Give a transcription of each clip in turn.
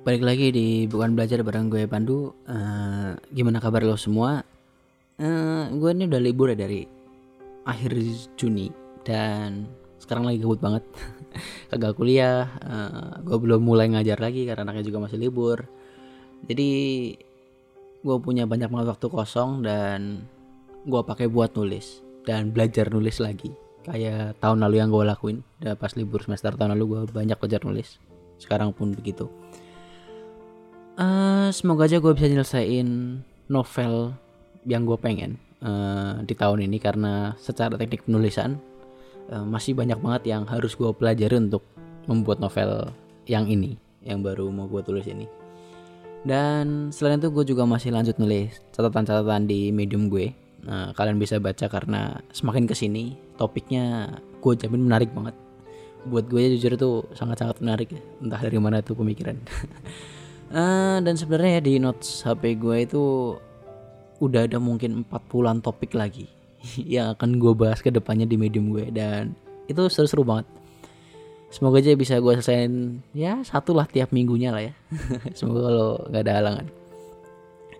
Balik lagi di Bukan Belajar bareng gue Pandu. Eh, Gimana kabar lo semua? Eh, gue ini udah libur ya dari akhir Juni. Dan sekarang lagi gabut banget. Kagak kuliah. Eh, Gue belum mulai ngajar lagi karena anaknya juga masih libur. Jadi gue punya banyak banget waktu kosong dan gue pakai buat nulis dan belajar nulis lagi. Kayak tahun lalu yang gue lakuin. Udah pas libur semester tahun lalu gue banyak belajar nulis. Sekarang pun begitu Eh, semoga aja gue bisa nyelesain novel yang gue pengen eh, di tahun ini karena secara teknik penulisan eh, masih banyak banget yang harus gue pelajari untuk membuat novel yang ini yang baru mau gue tulis ini. Dan selain itu gue juga masih lanjut nulis catatan-catatan di medium gue. Nah, kalian bisa baca karena semakin ke sini topiknya gue jamin menarik banget. Buat gue jujur itu sangat-sangat menarik ya entah dari mana tuh pemikiran Eh, dan sebenarnya ya di notes HP gue itu udah ada mungkin 40-an topik lagi yang akan gue bahas ke depannya di medium gue dan itu seru-seru banget. Semoga aja bisa gue selesaiin ya satu lah tiap minggunya lah ya. Semoga kalau nggak ada halangan.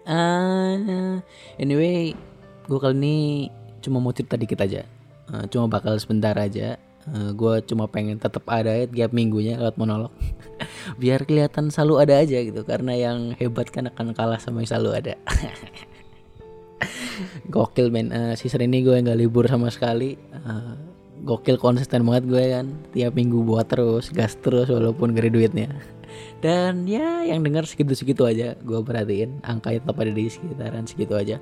Eh, anyway gue kali ini cuma mau cerita dikit aja. Eh, cuma bakal sebentar aja gue cuma pengen tetap ada ya tiap minggunya lewat monolog. Biar kelihatan selalu ada aja gitu karena yang hebat kan akan kalah sama yang selalu ada. Gokil men. Eh, season ini gue nggak libur sama sekali. Eh, gokil konsisten banget gue kan. Tiap minggu buat terus gas terus walaupun ada duitnya. Dan ya yang dengar segitu-segitu aja gue perhatiin. Angkanya tetap ada di sekitaran segitu aja.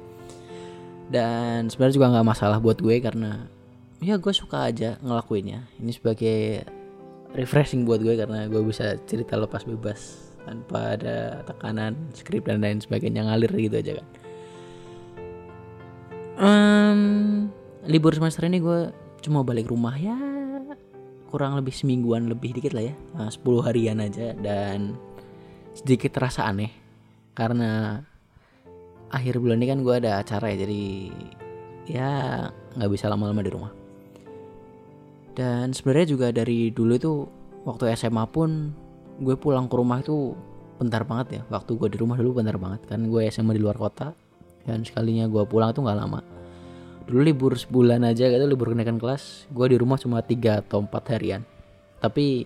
Dan sebenarnya juga nggak masalah buat gue karena ya gue suka aja ngelakuinnya. Ini sebagai refreshing buat gue karena gue bisa cerita lepas bebas tanpa ada tekanan skrip dan lain sebagainya ngalir gitu aja kan Em, libur semester ini gue cuma balik rumah ya kurang lebih semingguan lebih dikit lah ya. Nah, 10 harian aja dan sedikit terasa aneh karena akhir bulan ini kan gue ada acara ya jadi ya nggak bisa lama-lama di rumah dan sebenarnya juga dari dulu itu waktu SMA pun gue pulang ke rumah itu bentar banget ya. Waktu gue di rumah dulu bentar banget kan. Gue SMA di luar kota dan sekalinya gue pulang tuh nggak lama. Dulu libur sebulan aja gitu libur kenaikan kelas gue di rumah cuma tiga atau empat harian. Tapi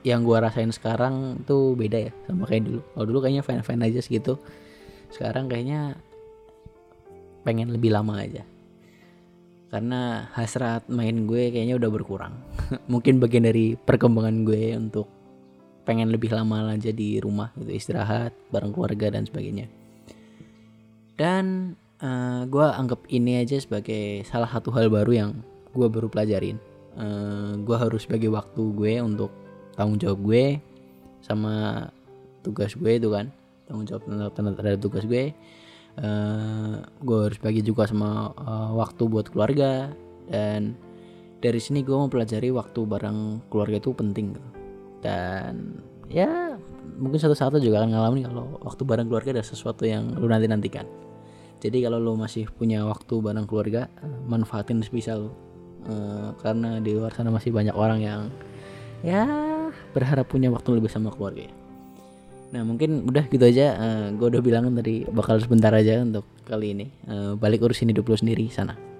yang gue rasain sekarang tuh beda ya sama kayak dulu. Kalau dulu kayaknya fine aja segitu. Sekarang kayaknya pengen lebih lama aja karena hasrat main gue kayaknya udah berkurang. Mungkin bagian dari perkembangan gue untuk pengen lebih lama aja di rumah gitu istirahat bareng keluarga dan sebagainya. Dan eh, gue anggap ini aja sebagai salah satu hal baru yang gue baru pelajarin. Eh, gue harus bagi waktu gue untuk tanggung jawab gue sama tugas gue itu kan. Tanggung jawab terhadap tugas gue eh gue harus bagi juga sama eh, waktu buat keluarga. Dan dari sini gue mau pelajari waktu bareng keluarga itu penting gitu. dan ya mungkin satu saat lo juga akan ngalamin kalau waktu bareng keluarga ada sesuatu yang lu nanti nantikan jadi kalau lo masih punya waktu bareng keluarga eh, manfaatin sebisa lo Eh, karena di luar sana masih banyak orang yang ya berharap punya waktu lebih sama keluarga Nah mungkin udah gitu aja gue udah bilang tadi bakal sebentar aja untuk kali ini. Eh, Balik urusin hidup lo sendiri sana